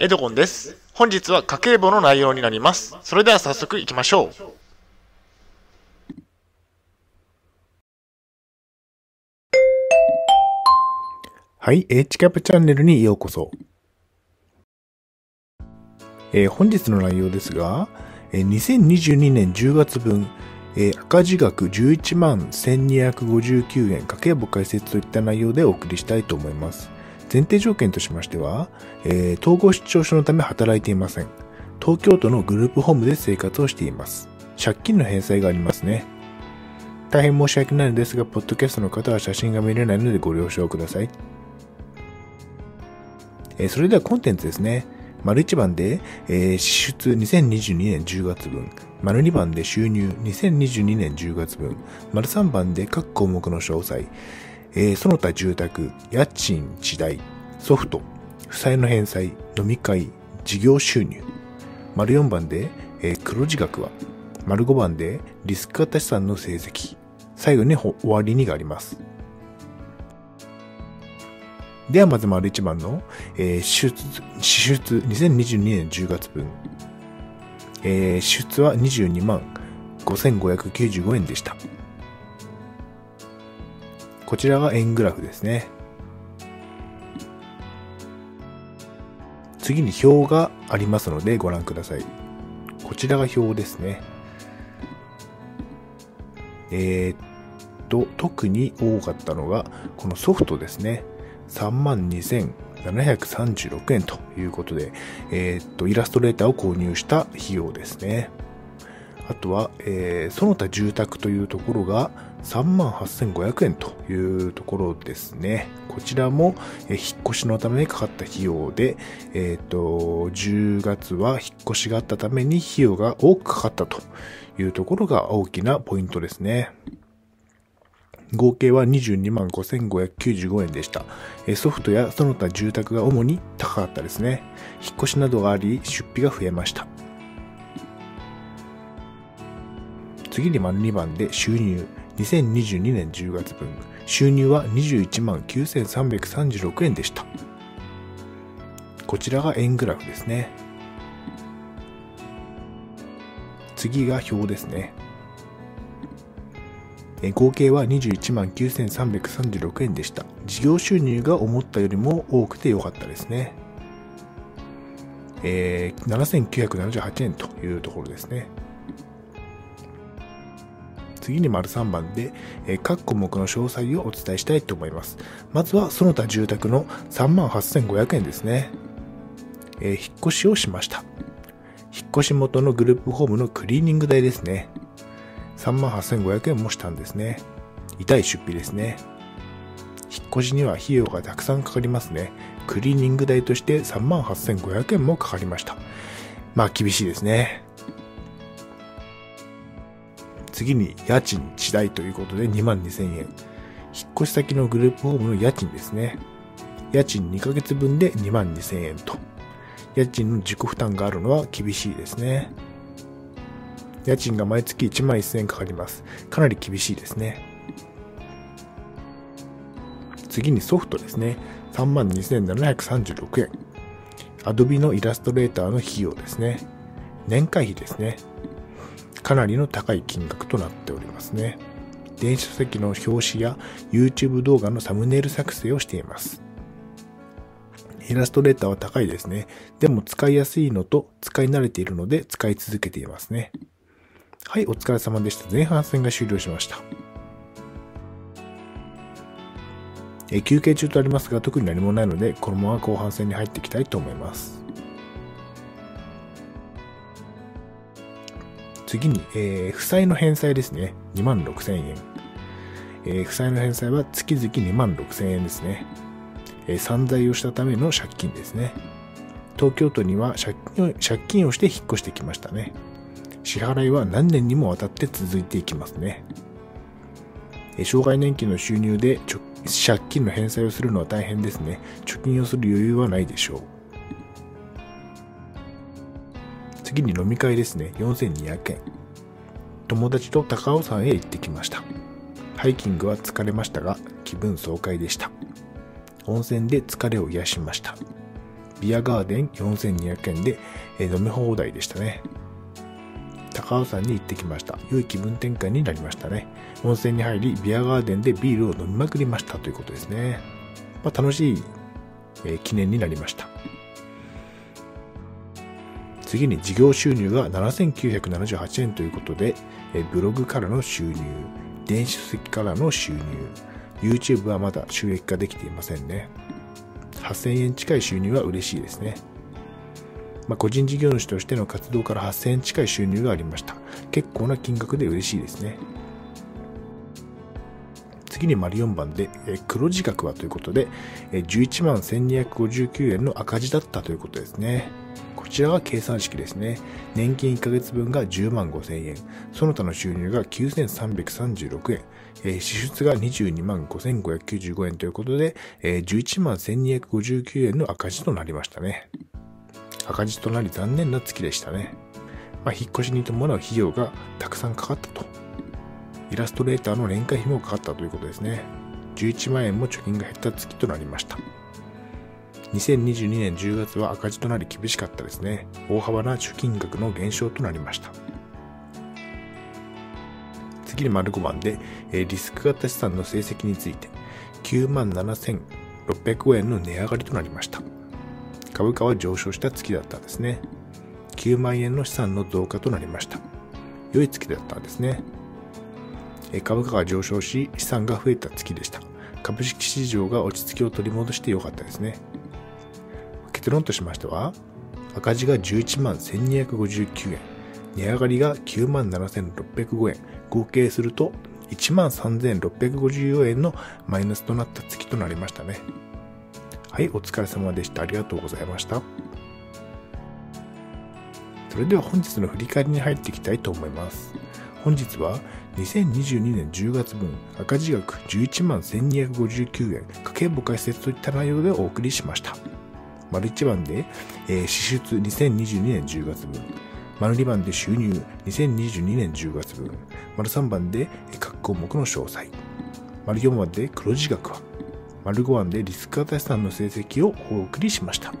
エドゴンです。本日は家計簿の内容になります。それでは早速行きましょう。はい、H キャップチャンネルにようこそ。えー本日の内容ですが、えー2022年10月分、えー赤字額11万1259円家計簿解説といった内容でお送りしたいと思います。前提条件としましては、えー統合失調症のため働いていません。東京都のグループホームで生活をしています。借金の返済がありますね。大変申し訳ないのですが、ポッドキャストの方は写真が見れないのでご了承ください。えーそれではコンテンツですね。丸1番で、えー支出2022年10月分。丸2番で収入2022年10月分。丸3番で各項目の詳細。えーその他住宅、家賃、地代、ソフト、負債の返済、飲み会、事業収入。丸4番で、えー黒字額は。丸5番でリスク型資産の成績。最後に終わりにがあります。ではまず丸1番の、えー支出、支出2022年10月分。えー支出は22万5595円でした。こちらが円グラフですね。次に表がありますのでご覧ください。こちらが表ですね。えーっと、特に多かったのが、このソフトですね。32,736円ということで、えーっと、イラストレーターを購入した費用ですね。あとは、えーその他住宅というところが38,500円というところですね。こちらも、えー引っ越しのためにかかった費用で、えーと、10月は引っ越しがあったために費用が多くかかったというところが大きなポイントですね。合計は22万5595円でした。ソフトやその他住宅が主に高かったですね。引っ越しなどがあり、出費が増えました。次に丸2番で収入。2022年10月分。収入は21万9336円でした。こちらが円グラフですね。次が表ですね。合計は21万9336円でした。事業収入が思ったよりも多くて良かったですね。えー7978円というところですね。次に丸3番で、えー各項目の詳細をお伝えしたいと思います。まずはその他住宅の3万8500円ですね。えー引っ越しをしました。引っ越し元のグループホームのクリーニング代ですね。3万8500円もしたんですね。痛い出費ですね。引っ越しには費用がたくさんかかりますね。クリーニング代として3万8500円もかかりました。まあ厳しいですね。次に家賃、地代ということで2万2000円。引っ越し先のグループホームの家賃ですね。家賃2ヶ月分で2万2000円と。家賃の自己負担があるのは厳しいですね。家賃が毎月1万1000円かかります。かなり厳しいですね。次にソフトですね。3万2736円。Adobe のイラストレーターの費用ですね。年会費ですね。かなりの高い金額となっておりますね。電子書籍の表紙や YouTube 動画のサムネイル作成をしています。イラストレーターは高いですね。でも使いやすいのと使い慣れているので使い続けていますね。はい、お疲れ様でした。前半戦が終了しました。え休憩中とありますが、特に何もないので、このまま後半戦に入っていきたいと思います。次に、えー負債の返済ですね。2万6千円。えー負債の返済は月々2万6千円ですね。えー散財をしたための借金ですね。東京都には借金を借金をして引っ越してきましたね。支払いは何年にもわたって続いていきますね。えー障害年金の収入で借金の返済をするのは大変ですね。貯金をする余裕はないでしょう。次に飲み会ですね。4200円。友達と高尾山へ行ってきました。ハイキングは疲れましたが、気分爽快でした。温泉で疲れを癒しました。ビアガーデン4200円で、え飲み放題でしたね。高尾山に行ってきました。良い気分転換になりましたね。温泉に入り、ビアガーデンでビールを飲みまくりましたということですね。まあ、楽しい、えー記念になりました。次に事業収入が7978円ということで、ブログからの収入、電子書籍からの収入、YouTube はまだ収益化できていませんね。8000円近い収入は嬉しいですね。まあ、個人事業主としての活動から8000円近い収入がありました。結構な金額で嬉しいですね。次に丸4番で、え黒字額はということで、え11万1259円の赤字だったということですね。こちらは計算式ですね。年金1ヶ月分が10万5000円、その他の収入が9336円、えー支出が22万5595円ということで、えー11万1259円の赤字となりましたね。赤字となり残念な月でしたね。まあ、引っ越しに伴う費用がたくさんかかったと。イラストレーターの年会費もかかったということですね。11万円も貯金が減った月となりました。2022年10月は赤字となり厳しかったですね。大幅な貯金額の減少となりました。次に丸5番で、リスク型資産の成績について、97,600円の値上がりとなりました。株価は上昇した月だったんですね。9万円の資産の増加となりました。良い月だったんですね。株価が上昇し、資産が増えた月でした。株式市場が落ち着きを取り戻して良かったですね。結論としましては、赤字が11万1259円、値上がりが9万7605円、合計すると1万3654円のマイナスとなった月となりましたね。はい、お疲れ様でした。ありがとうございました。それでは本日の振り返りに入っていきたいと思います。本日は2022年10月分赤字額11万1259円家計簿解説といった内容でお送りしました。丸1番で、えー支出2022年10月分。丸2番で収入2022年10月分。丸3番で各項目の詳細。丸4番で黒字額は。丸5番でリスク型資産の成績をお送りしました。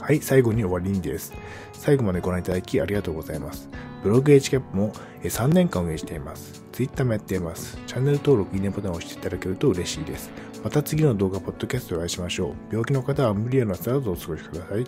はい、最後に終わりです。最後までご覧いただきありがとうございます。ブログ HCAP も3年間運営しています。Twitter もやっています。チャンネル登録、いいねボタンを押していただけると嬉しいです。また次の動画、ポッドキャストでお会いしましょう。病気の方は無理やなさらずお過ごしください。